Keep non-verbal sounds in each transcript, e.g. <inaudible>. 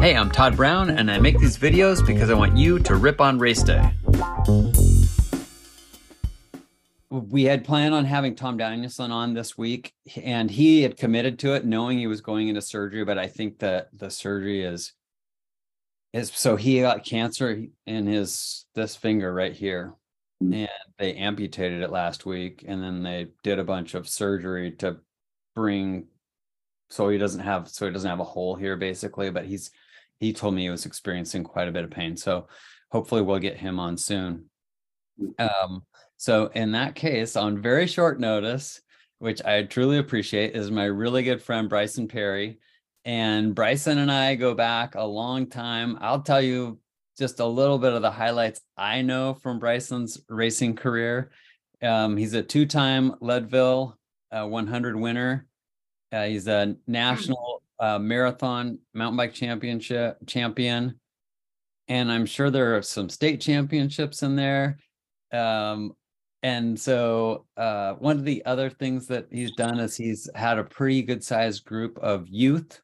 Hey, I'm Todd Brown, and I make these videos because I want you to rip on race day. We had planned on having Tom Danielson on this week, and he had committed to it, knowing he was going into surgery. But I think that the surgery is is so he got cancer in his this finger right here, mm. and they amputated it last week, and then they did a bunch of surgery to bring so he doesn't have so he doesn't have a hole here basically but he's he told me he was experiencing quite a bit of pain so hopefully we'll get him on soon. Um so in that case on very short notice which i truly appreciate is my really good friend bryson perry. And bryson and i go back a long time. I'll tell you just a little bit of the highlights i know from bryson's racing career. Um, he's a two-time leadville uh, 100 winner. Uh, he's a national uh, marathon mountain bike championship champion, and I'm sure there are some state championships in there. Um, and so uh, one of the other things that he's done is he's had a pretty good sized group of youth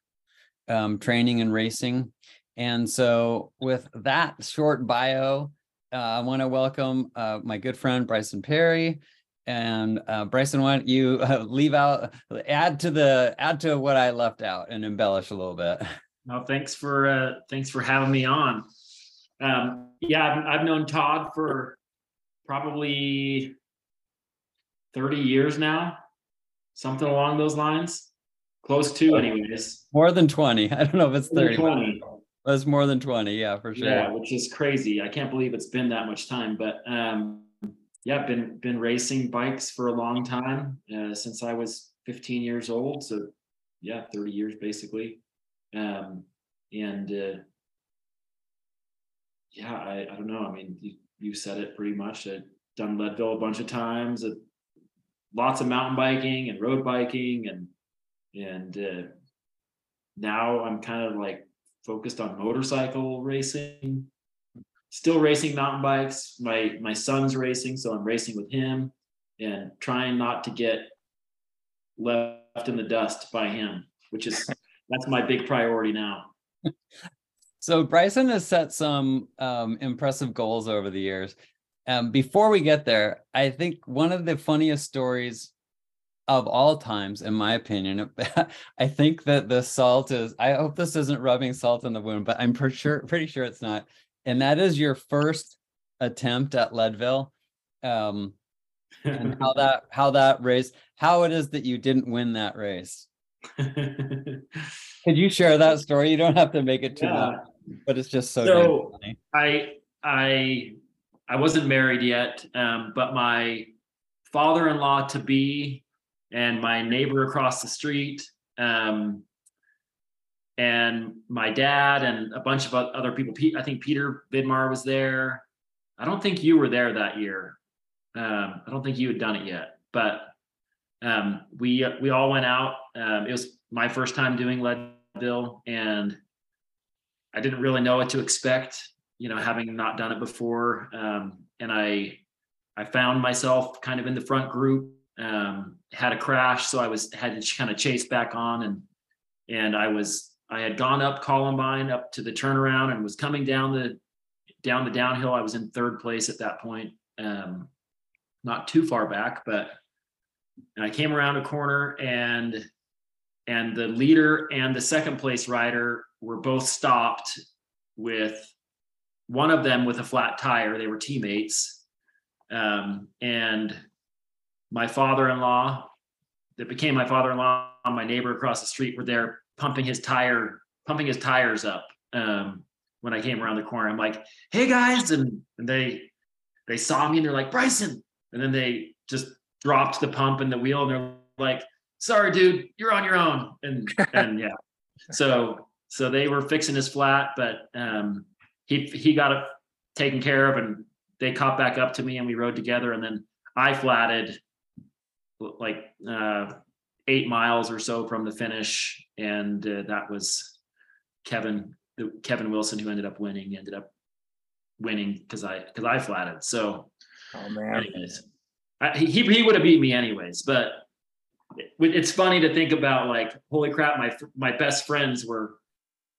um, training and racing. And so with that short bio, uh, I want to welcome uh, my good friend Bryson Perry. And uh, Bryson, why don't you uh, leave out, add to the, add to what I left out and embellish a little bit. No, thanks for uh, thanks for having me on. Um, yeah, I've, I've known Todd for probably thirty years now, something along those lines. Close to, anyways. More than 20. <laughs> I don't know if it's 30. Twenty. but It's more than 20. Yeah, for sure. Yeah, which is crazy. I can't believe it's been that much time, but um, yeah, been been racing bikes for a long time uh, since I was 15 years old. So yeah, 30 years basically. Um, and uh, yeah, I, I don't know. I mean, you, you said it pretty much. I've done Leadville a bunch of times. Uh, lots of mountain biking and road biking, and and uh, now I'm kind of like focused on motorcycle racing still racing mountain bikes. My my son's racing, so I'm racing with him and trying not to get left in the dust by him, which is <laughs> that's my big priority now. So Bryson has set some um, impressive goals over the years. Um, before we get there, I think one of the funniest stories of all times, in my opinion, <laughs> I think that the salt is. I hope this isn't rubbing salt in the wound, but I'm pretty sure, pretty sure it's not and that is your first attempt at Leadville. Um, and how <laughs> that how that race, how it is that you didn't win that race. Could you share that story? You don't have to make it too yeah. long, but it's just so. So. I I I wasn't married yet, um, but my father-in-law to be and my neighbor across the street um, and my dad and a bunch of other people. I think Peter Vidmar was there. I don't think you were there that year. Um, I don't think you had done it yet, but um, we we all went out. Um, it was my first time doing Leadville, and I didn't really know what to expect. You know, having not done it before, um, and I I found myself kind of in the front group. Um, had a crash, so I was had to kind of chase back on, and and I was I had gone up Columbine up to the turnaround and was coming down the down the downhill. I was in third place at that point, um, not too far back, but and I came around a corner and and the leader and the second place rider were both stopped with one of them with a flat tire. They were teammates, um, and my father-in-law that became my father-in-law, my neighbor across the street, were there pumping his tire, pumping his tires up. Um, when I came around the corner, I'm like, "Hey guys!" and, and they they saw me and they're like, "Bryson!" and then they just dropped the pump and the wheel and they're like, "Sorry, dude, you're on your own." And <laughs> and yeah, so so they were fixing his flat, but um, he he got it taken care of and they caught back up to me and we rode together and then I flatted like uh, eight miles or so from the finish, and uh, that was Kevin the, Kevin Wilson who ended up winning. Ended up winning because I because I flatted. So, oh man, anyways, I, he he would have beat me anyways. But it, it's funny to think about like, holy crap, my my best friends were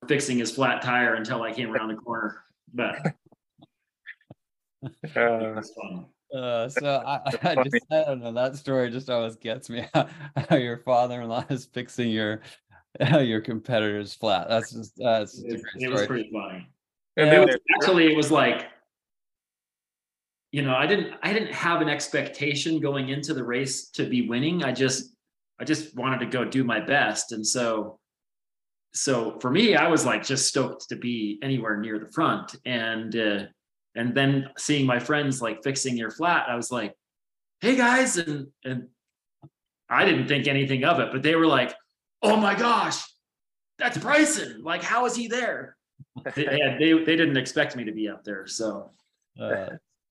fixing his flat tire until I came around the corner. But <laughs> it Uh, was fun. Uh, so I, <laughs> I just, I don't know, that story just always gets me, <laughs> how your father-in-law is fixing your, <laughs> your competitor's flat. That's just, that's just It, it was pretty funny. and Yeah. they were- Actually, it was like, you know, I didn't I didn't have an expectation going into the race to be winning. I just I just wanted to go do my best. And so so for me, I was like just stoked to be anywhere near the front. And uh and then seeing my friends like fixing your flat, I was like, hey guys, and and I didn't think anything of it, but they were like, oh my gosh, that's Bryson. Like, how is he there? they, they, had- they they didn't expect me to be up there, so <laughs> Uh,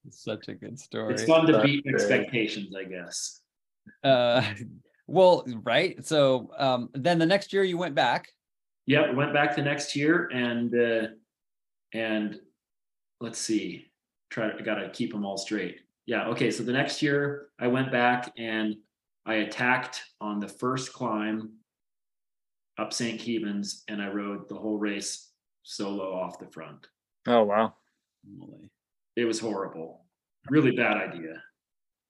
such a good story. it's fun to That's beat great. expectations, I guess. Uh, <laughs> well, right. So, um, then the next year you went back. Yeah, went back the next year and uh, and let's see, try I gotta keep them all straight. Yeah, okay. So the next year I went back and I attacked on the first climb up St. Kevin's and I rode the whole race solo off the front. oh wow. It was horrible. Really bad idea.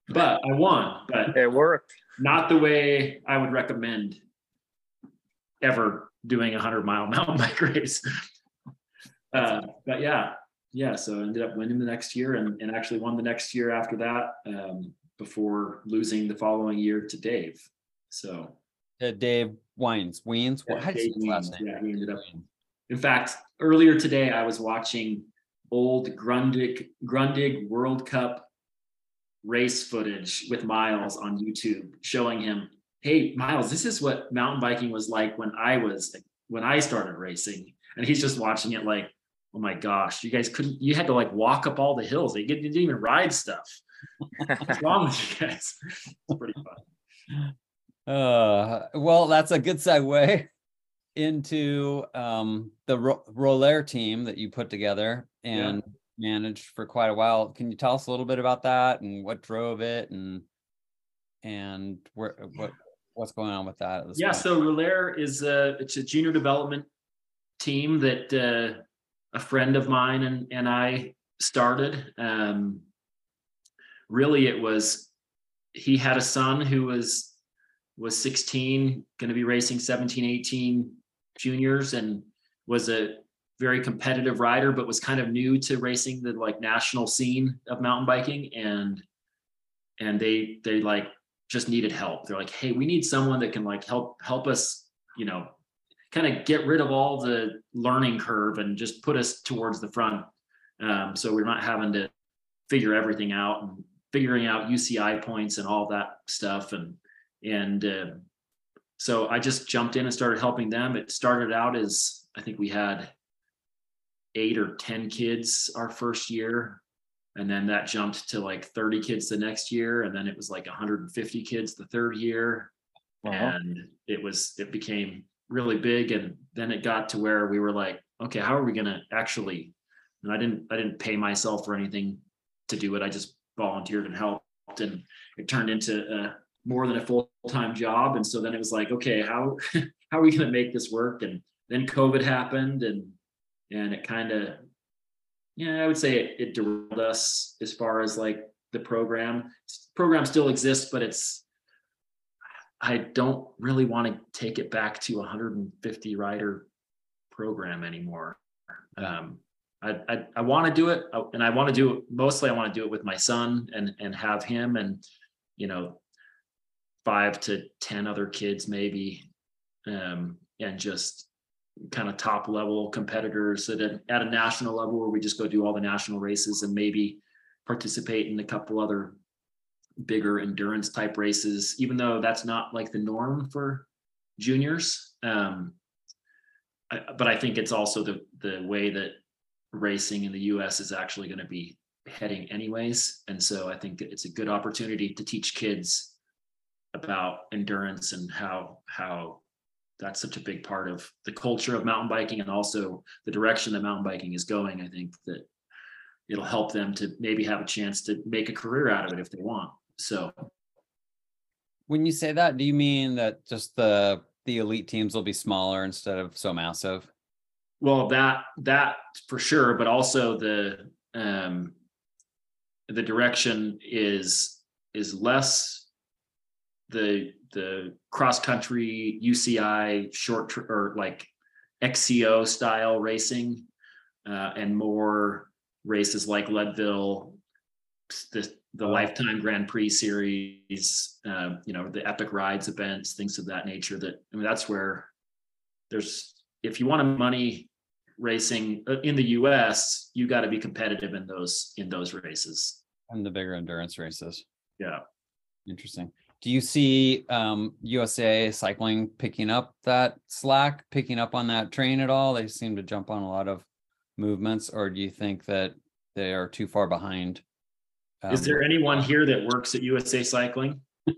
But I won, but It worked. not the way I would recommend ever doing a hundred mile <laughs> mountain bike race. Uh, but yeah, yeah. So I ended up winning the next year and, and actually won the next year after that um, before losing the following year to Dave. So Uh, Dave Wines, Wiens, yeah, how Dave name? yeah, he ended up. In fact, earlier today I was watching old Grundig Grundig World Cup race footage with Miles on YouTube, showing him, "Hey, Miles, this is what mountain biking was like when I was when I started racing." And he's just watching it like, "Oh my gosh, you guys couldn't! You had to like walk up all the hills. You didn't even ride stuff. What's wrong with you guys?" It's pretty fun. Uh, well, that's a good segue into um the Ro- Rouler team that you put together Yeah. and managed for quite a while. Can you tell us a little bit about that and what drove it and and where what what's going on with that? Yeah, point? so Rouler is a it's a junior development team that uh, a friend of mine and and I started. Um, really, it was he had a son who was was 16, going to be racing 17, 18 juniors, and was a very competitive rider, but was kind of new to racing the like national scene of mountain biking, and and they they like just needed help. They're like, hey, we need someone that can like help help us, you know, kind of get rid of all the learning curve and just put us towards the front. Um, so we're not having to figure everything out and figuring out UCI points and all that stuff. And and uh, so I just jumped in and started helping them. It started out as I think we had eight or ten kids our first year and then that jumped to like 30 kids the next year and then it was like 150 kids the third year Wow. and it was it became really big and then it got to where we were like okay how are we going to actually and i didn't i didn't pay myself or anything to do it i just volunteered and helped and it turned into uh, more than a full-time job and so then it was like okay how <laughs> how are we going to make this work? And then covid happened and and it kind of yeah i would say it, it derailed us as far as like the program. Program still exists but it's i don't really want to take it back to a 150 rider program anymore. Um i i, I want to do it uh, and i want to do it mostly i want to do it with my son and and have him and you know five to ten other kids maybe um and just kind of top level competitors at a, at a national level where we just go do all the national races and maybe participate in a couple other bigger endurance type races, even though that's not like the norm for juniors. Um, I, but I think it's also the the way that racing in the U.S. is actually going to be heading anyways, and so I think it's a good opportunity to teach kids about endurance and how how that's such a big part of the culture of mountain biking and also the direction that mountain biking is going. I think that it'll help them to maybe have a chance to make a career out of it if they want. So When you say that, do you mean that just the the elite teams will be smaller instead of so massive? well, that that for sure, but also the um the direction is is less the the cross country UCI short tr- or like XCO style racing uh, and more races like Leadville, the the Lifetime Grand Prix series, uh, you know, the Epic Rides events, things of that nature. That I mean, that's where there's if you want to money racing uh, in the U.S., you got to be competitive in those in those races. And the bigger endurance races. Yeah. Interesting. Do you see um, USA cycling picking up that slack, picking up on that train at all? They seem to jump on a lot of movements, or do you think that they are too far behind? Is Um, there anyone here that works at USA Cycling? <laughs>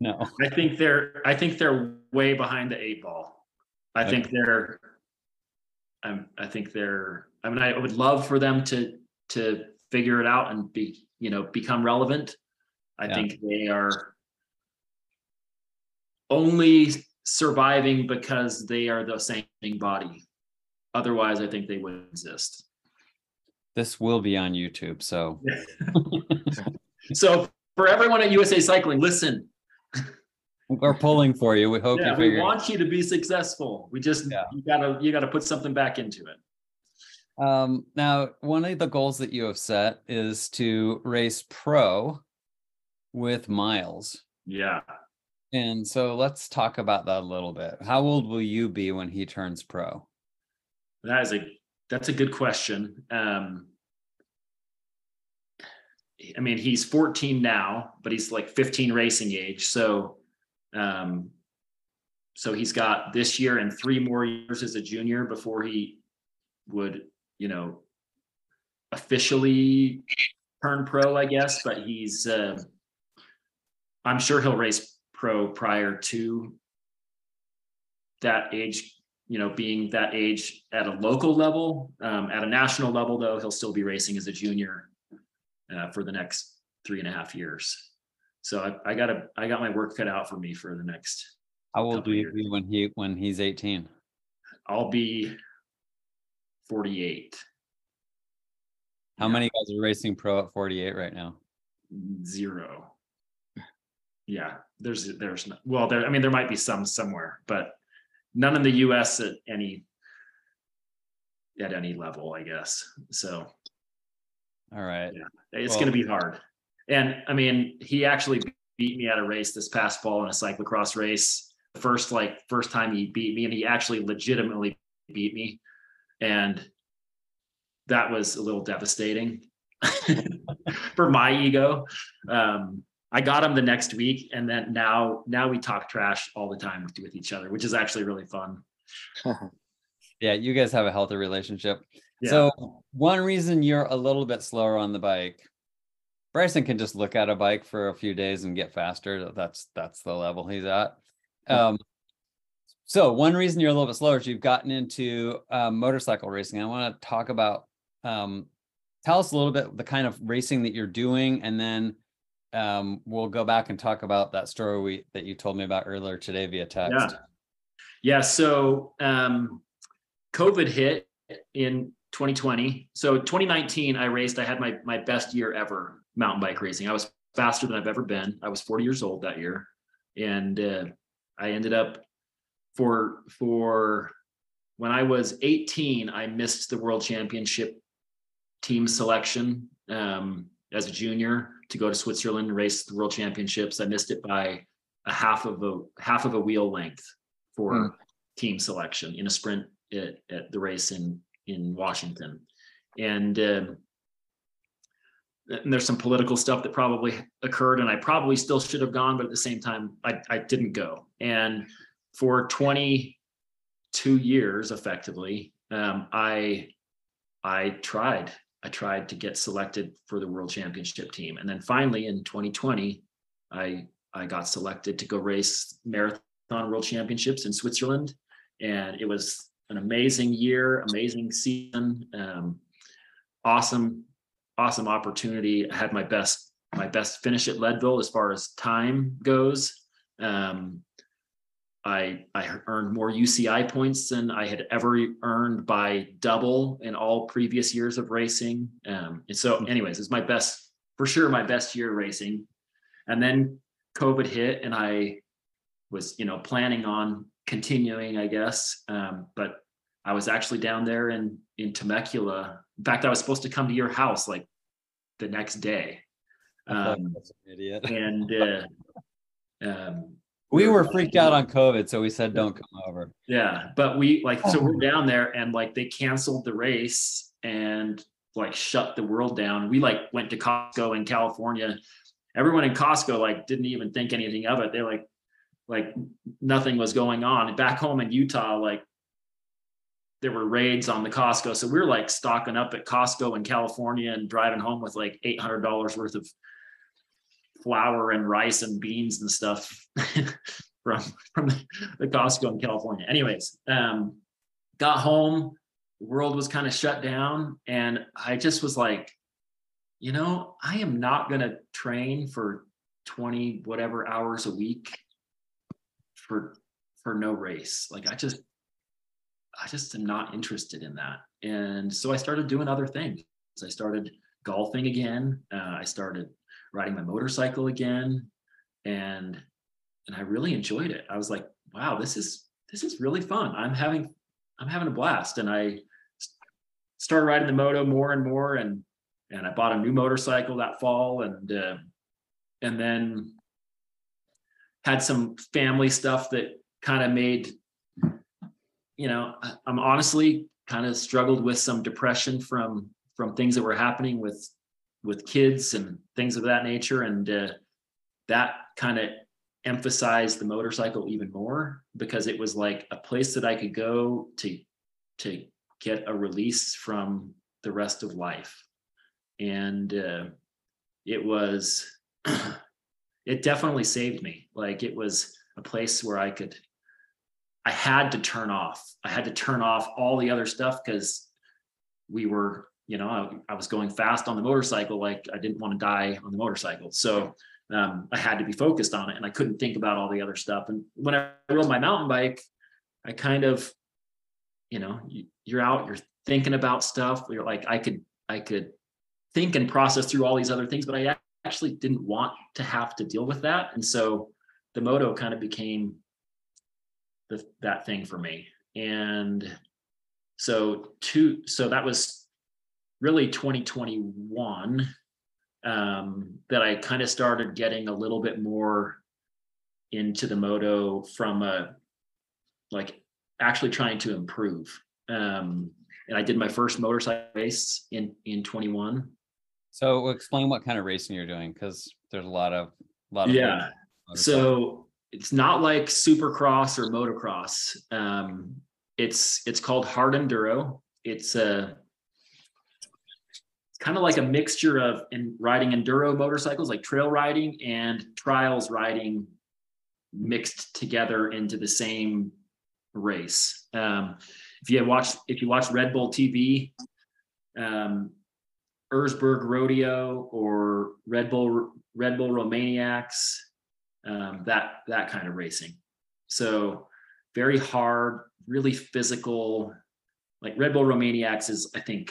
No. I think they're I think they're way behind the eight ball. I Okay. think they're I'm I think they're I mean I would love for them to to figure it out and be, you know, become relevant. I Yeah. think they are only surviving because they are the same body. Otherwise, I think they would exist. This will be on YouTube, so <laughs> So for everyone at USA Cycling, listen, we're pulling for you. We hope you Yeah, we figure. it want you to be successful. We just, Yeah. you gotta, you gotta put something back into it. Um, now, one of the goals that you have set is to race pro with miles. Yeah. And so let's talk about that a little bit. How old will you be when he turns pro? That is a, that's a good question. Um, I mean, he's 14 now, but he's like 15 racing age. So, um, so he's got this year and three more years as a junior before he would, you know, officially turn pro, I guess. But he's, uh, I'm sure he'll race pro prior to that age you know, being that age at a local level. Um, at a national level, though, he'll still be racing as a junior uh, for the next three and a half years. So I, I got a, I got my work cut out for me for the next. How old will you be when he when he's 18? I'll be 48. How Yeah, many guys are racing pro at 48 right now? Zero. Yeah, there's, there's, no- well, there, I mean, there might be some somewhere, but none in the US at any, at any level, I guess. So. All right. It's Well- going to be hard. And I mean, he actually beat me at a race this past fall in a cyclocross race. The first like first time he beat me, and he actually legitimately beat me, and that was a little devastating <laughs> for my ego. Um, I got him the next week, and then now now we talk trash all the time with, with each other, which is actually really fun. <laughs> Yeah, you guys have a healthy relationship. Yeah. So one reason you're a little bit slower on the bike, Bryson can just look at a bike for a few days and get faster. That's that's the level he's at. Um, so one reason you're a little bit slower is you've gotten into um, motorcycle racing. I want to talk about. Um, tell us a little bit the kind of racing that you're doing, and then um, we'll go back and talk about that story we, that you told me about earlier today via text. Yeah, Yeah. so um, COVID hit in 2020. So 2019, I raced. I had my my best year ever mountain bike racing. I was faster than I've ever been. I was 40 years old that year, and uh, I ended up for for when I was 18, I missed the world championship team selection um, as a junior to go to Switzerland and race the world championships. I missed it by a half of a half of a wheel length for Hmm. team selection in a sprint at, at the race in in Washington, and. Um, and there's some political stuff that probably occurred, and I probably still should have gone, but at the same time, I, I didn't go. And for 22 years, effectively, um, I I tried. I tried to get selected for the world championship team, and then finally in 2020, I I got selected to go race marathon world championships in Switzerland, and it was an amazing year, amazing season, um, awesome, awesome opportunity. I had my best my best finish at Leadville as far as time goes. Um, I I earned more UCI points than I had ever earned by double in all previous years of racing. Um, and so, anyways, it's my best for sure, my best year racing. And then COVID hit, and I was you know planning on continuing, I guess. Um, but I was actually down there in in Temecula. In fact, I was supposed to come to your house like the next day. Um, idiot. and <laughs> uh, um, we were freaked out on COVID, so we said don't come over. yeah, but we like so we're oh. down there and like they canceled the race and like shut the world down. We like went to Costco in California. Everyone in Costco like didn't even think anything of it. They like like nothing was going on. And back home in Utah, like there were raids on the Costco. So we are like stocking up at Costco in California and driving home with like eight hundred dollars worth of flour and rice and beans and stuff <laughs> from from the Costco in California. Anyways, um, got home, the world was kind of shut down, and I just was like, you know, I am not gonna train for 20 whatever hours a week for for no race. Like I just I just am not interested in that. And so I started doing other things. I started golfing again. Uh, I started riding my motorcycle again, and and I really enjoyed it. I was like, wow, this is this is really fun. I'm having I'm having a blast. And I started riding the moto more and more, and and I bought a new motorcycle that fall, and uh, and then had some family stuff that kind of made you know i'm honestly kind of struggled with some depression from from things that were happening with with kids and things of that nature and uh, that kind of emphasized the motorcycle even more because it was like a place that i could go to to get a release from the rest of life and uh, it was <clears throat> it definitely saved me. Like it was a place where I could, I had to turn off. I had to turn off all the other stuff because we were, you know, I, I, was going fast on the motorcycle. Like I didn't want to die on the motorcycle. So um, I had to be focused on it and I couldn't think about all the other stuff. And when I rode my mountain bike, I kind of, you know, you, you're out, you're thinking about stuff. You're like, I could, I could think and process through all these other things, but I actually didn't want to have to deal with that. And so the moto kind of became the, that thing for me. And so two, so that was really 2021 um, that I kind of started getting a little bit more into the moto from a like actually trying to improve. Um, and I did my first motorcycle race in in 21 so explain what kind of racing you're doing because there's a lot of a lot of yeah. So it's not like supercross or motocross. Um, it's it's called hard enduro. It's a kind of like a mixture of in riding enduro motorcycles, like trail riding and trials riding mixed together into the same race. Um, if you watch if you watch Red Bull TV, um, Erzberg Rodeo or Red Bull Red Bull Romaniacs, um, that that kind of racing. So very hard, really physical. Like Red Bull Romaniacs is, I think,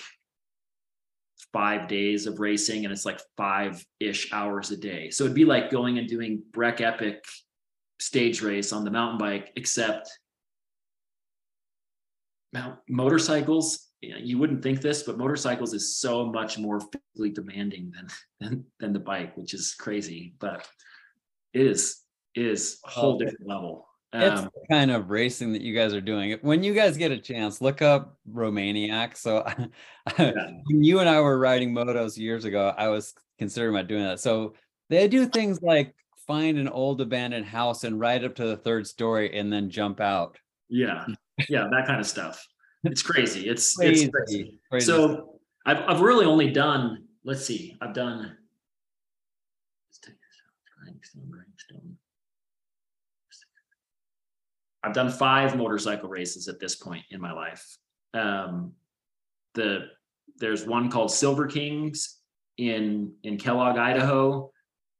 five days of racing, and it's like five ish hours a day. So it'd be like going and doing Breck Epic stage race on the mountain bike, except motorcycles you wouldn't think this, but motorcycles is so much more physically demanding than <laughs> than than the bike, which is crazy. But it is it is a whole different level. It's um, the kind of racing that you guys are doing. When you guys get a chance, look up Romaniac. So <laughs> yeah. when you and I were riding motos years ago, I was considering about doing that. So they do things like find an old abandoned house and ride up to the third story and then jump out. Yeah. Yeah, that kind of stuff it's <laughs> crazy. It's crazy. it's crazy. crazy. So I've I've really only done. Let's see. I've done. I've done five motorcycle races at this point in my life. Um, the there's one called Silver Kings in in Kellogg, Idaho.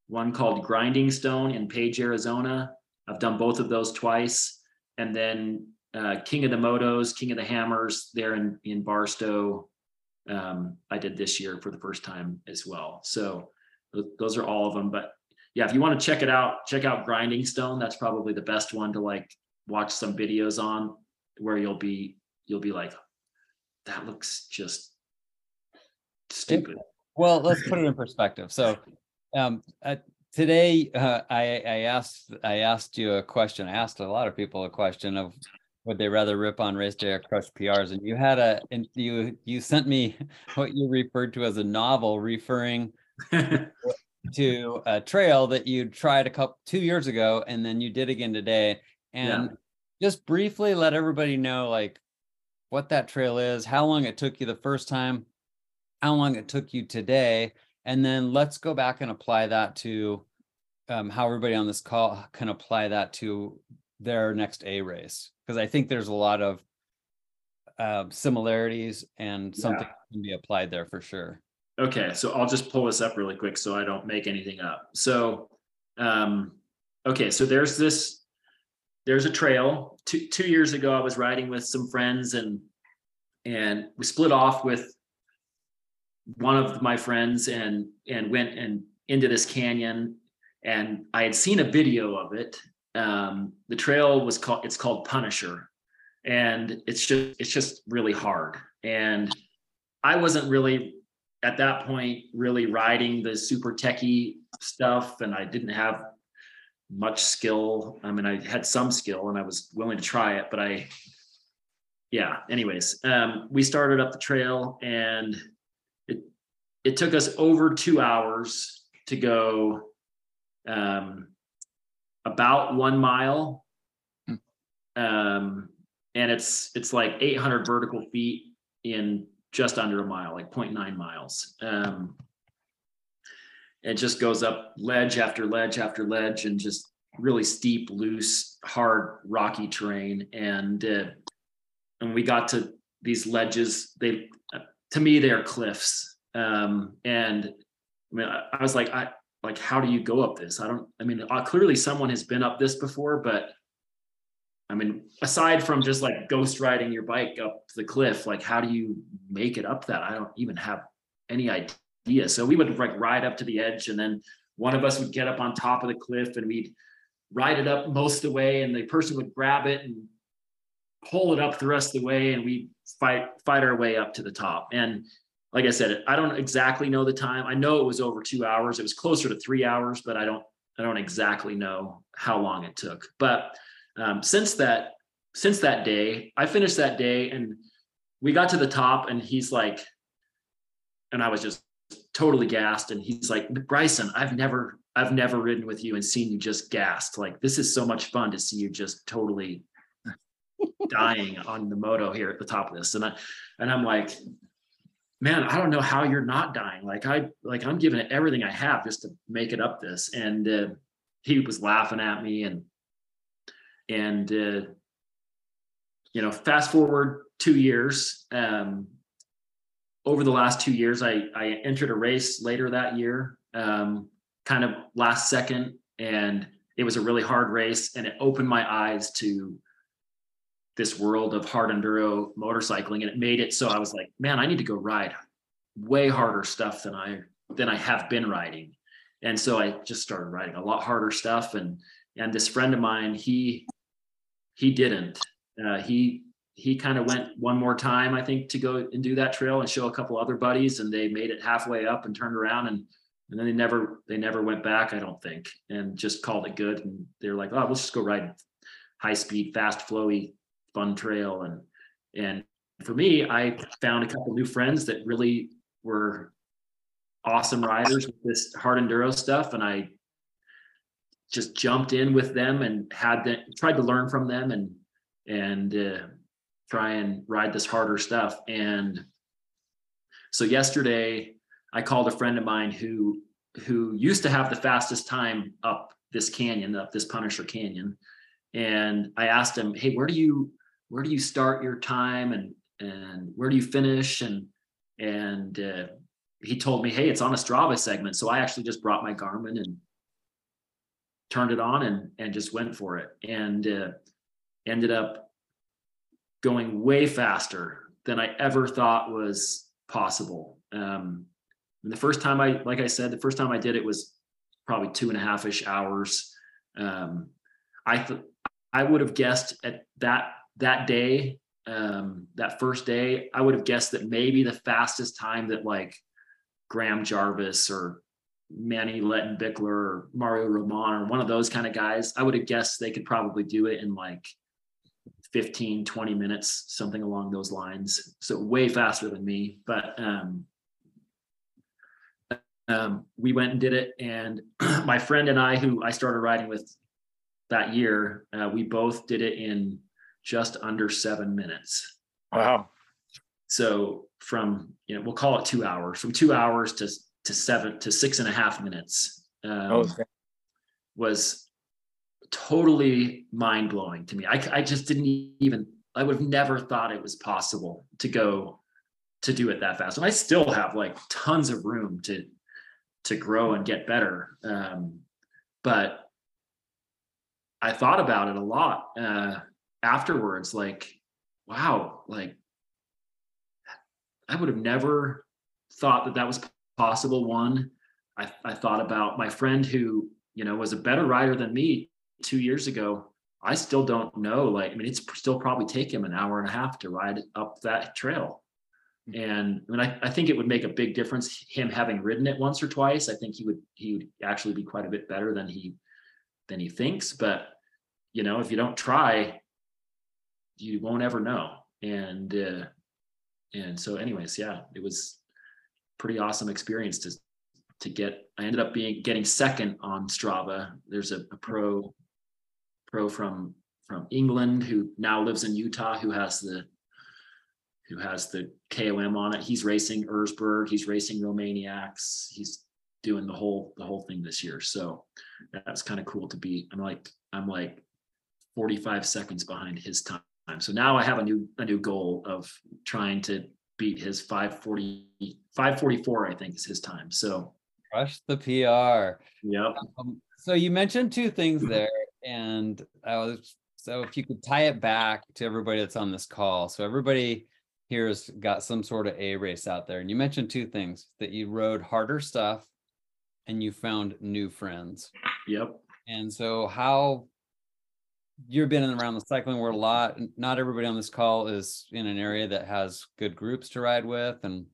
One called Grinding Stone in Page, Arizona. I've done both of those twice. and then uh, King of the Motos, King of the Hammers there in in Barstow. Um, I did this year for the first time as well. So th- those are all of them. But yeah, if you want to check it out, check out Grinding Stone. That's probably the best one to like watch some videos on where you'll be you'll be like, that looks just stupid. Well, let's put it in perspective. So, um, uh, today, uh, I, I asked, I asked you a question. I asked a lot of people a question of would they rather rip on race day or crush PRs? And you had a, and you, you sent me <laughs> what you referred to as a novel referring <laughs> to a trail that you tried a couple, two years ago, and then you did again today. And just briefly let everybody know, like, what that trail is, how long it took you the first time, how long it took you today, and then let's go back and apply that to um, how everybody on this call can apply that to their next A race. Because I think there's a lot of uh, similarities and something can be applied there for sure. Okay, so I'll just pull this up really quick so I don't make anything up. So, um, okay, so there's this, there's a trail. Two two years ago, I was riding with some friends and and we split off with one of my friends and and went and into this canyon. And I had seen a video of it. Um, the trail was called it's called Punisher, and it's just it's just really hard. And I wasn't really at that point really riding the super techie stuff and I didn't have much skill. I mean, I had some skill and I was willing to try it, but I, yeah, anyways, um, we started up the trail and it, it took us over two hours to go, um, about one mile. Um, and it's, it's like 800 vertical feet in just under a mile, like 0.9 miles. Um, it just goes up ledge after ledge after ledge and just really steep, loose, hard, rocky terrain. And uh, and we got to these ledges. They to me they are cliffs. Um, and I mean, I, I was like, I like, how do you go up this? I don't. I mean, uh, clearly someone has been up this before, but I mean, aside from just like ghost riding your bike up the cliff, like how do you make it up that? I don't even have any idea. So we would like ride up to the edge and then one of us would get up on top of the cliff and we'd ride it up most of the way and the person would grab it and pull it up the rest of the way and we fight fight our way up to the top. And like I said, I don't exactly know the time. I know it was over two hours. It was closer to three hours, but I don't I don't exactly know how long it took. But um, since that since that day i finished that day and we got to the top and he's like and i was just totally gassed and he's like bryson i've never i've never ridden with you and seen you just gassed. Like this is so much fun to see you just totally <laughs> dying on the moto here at the top of this. And i and i'm like man i don't know how you're not dying. Like i like i'm giving it everything i have just to make it up this. And uh, he was laughing at me and and uh, you know fast forward two years um, over the last two years I, I entered a race later that year um, kind of last second and it was a really hard race and it opened my eyes to this world of hard enduro motorcycling and it made it so i was like man i need to go ride way harder stuff than i than i have been riding and so i just started riding a lot harder stuff and and this friend of mine he he didn't. Uh, he he kind of went one more time, I think, to go and do that trail and show a couple other buddies, and they made it halfway up and turned around and and then they never they never went back, I don't think, and just called it good. And they're like, oh, let's just go ride high speed, fast, flowy, fun trail. And and for me, I found a couple new friends that really were awesome riders with this hard enduro stuff, and I just jumped in with them and had them tried to learn from them and and uh, try and ride this harder stuff. And so yesterday i called a friend of mine who who used to have the fastest time up this canyon up this punisher canyon. And i asked him hey where do you where do you start your time and and where do you finish? And and uh, he told me hey it's on a strava segment. So i actually just brought my garmin and turned it on and and just went for it. And uh, ended up going way faster than I ever thought was possible. Um, and the first time I, like I said, the first time I did it was probably two and a half ish hours. Um, I th- I would have guessed at that that day, um, that first day, I would have guessed that maybe the fastest time that like Graham Jarvis or Manny Lettenbichler or Mario Roman or one of those kind of guys, I would have guessed they could probably do it in like 15, 20 minutes, something along those lines. So way faster than me. But um, um, we went and did it. And <clears throat> my friend and I, who I started riding with that year, uh, we both did it in just under seven minutes. Wow. So from, you know, we'll call it two hours, from two hours to, to seven to six and a half minutes. Um, Okay. was totally mind blowing to me. I, I just didn't even, I would have never thought it was possible to go to do it that fast. And I still have like tons of room to, to grow and get better. Um, but I thought about it a lot uh, afterwards, like, wow, like I would have never thought that that was possible. One, I, I thought about my friend who, you know, was a better rider than me two years ago. I still don't know. Like, I mean, it's still probably take him an hour and a half to ride up that trail. And I mean, I, I think it would make a big difference him having ridden it once or twice. I think he would he would actually be quite a bit better than he than he thinks. But you know, if you don't try, you won't ever know. And uh, and so, anyways, yeah, it was pretty awesome experience to to get. I ended up being getting second on Strava. There's a, a pro pro from from England who now lives in Utah who has the who has the KOM on it. He's racing Erzberg. He's racing Romaniacs. He's doing the whole the whole thing this year. So that's kind of cool to be. I'm like I'm like 45 seconds behind his time. So now I have a new a new goal of trying to beat his 540 544 I think is his time. So Crush the PR. yep. Um, so you mentioned two things there, and I was so if you could tie it back to everybody that's on this call. So everybody here's got some sort of A race out there, and you mentioned two things that you rode harder stuff, and you found new friends. Yep. And so how you've been around the cycling world a lot. Not everybody on this call is in an area that has good groups to ride with, and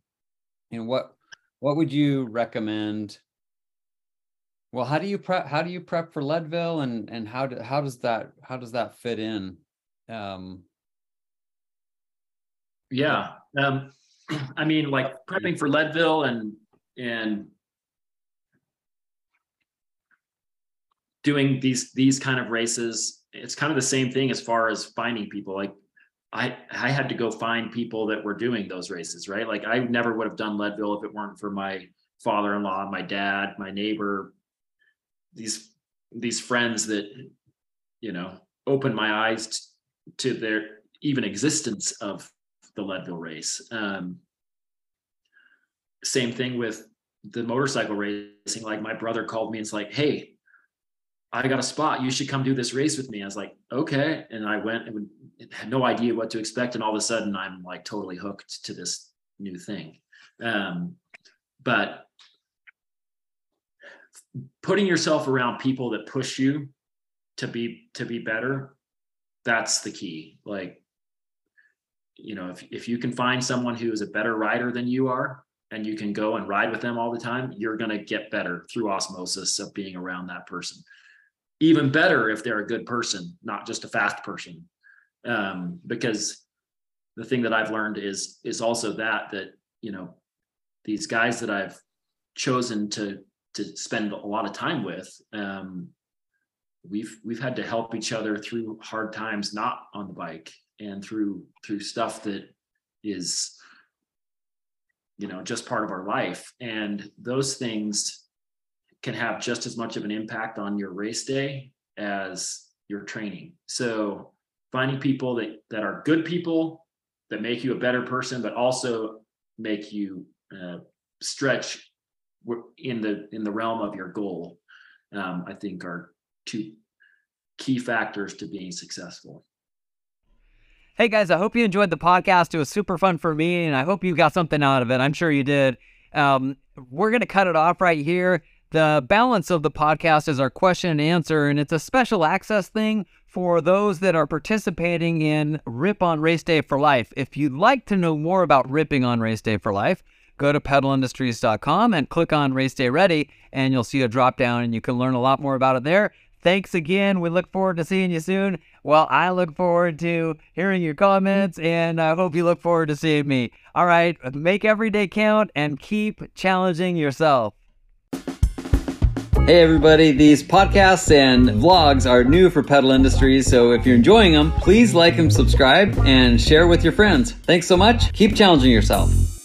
you know what what would you recommend? Well, how do you prep? How do you prep for Leadville, and and how do, how does that how does that fit in? Um, Yeah. Um, <clears throat> I mean, like prepping for Leadville and and doing these these kind of races, it's kind of the same thing as far as finding people. Like I I had to go find people that were doing those races, right? Like I never would have done Leadville if it weren't for my father-in-law, my dad, my neighbor, these these friends that you know opened my eyes to their even existence of the Leadville race. Um, same thing with the motorcycle racing. Like my brother called me and it's like, "Hey, I got a spot. You should come do this race with me." I was like, "Okay," and I went and had no idea what to expect, and all of a sudden, I'm like totally hooked to this new thing. Um, but putting yourself around people that push you to be to be better that's the key. Like you know if, if you can find someone who is a better rider than you are and you can go and ride with them all the time you're going to get better through osmosis of being around that person. Even better if they're a good person not just a fast person. Um, because the thing that i've learned is is also that that you know these guys that i've chosen to to spend a lot of time with um, we've we've had to help each other through hard times not on the bike and through through stuff that is you know just part of our life. And those things can have just as much of an impact on your race day as your training. So finding people that that are good people that make you a better person but also make you uh, stretch in the in the realm of your goal um, i think are two key factors to being successful Hey guys, I hope you enjoyed the podcast. It was super fun for me, and I hope you got something out of it. I'm sure you did. Um, we're going to cut it off right here. The balance of the podcast is our question and answer, and it's a special access thing for those that are participating in Rip on Race Day for Life. If you'd like to know more about ripping on Race Day for Life, go to pedalindustries.com and click on Race Day Ready, and you'll see a drop down, and you can learn a lot more about it there. Thanks again. We look forward to seeing you soon. Well, I look forward to hearing your comments, and I hope you look forward to seeing me. All right, make every day count and keep challenging yourself. Hey everybody, these podcasts and vlogs are new for Pedal Industries, so if you're enjoying them, please like and subscribe and share with your friends. Thanks so much. Keep challenging yourself.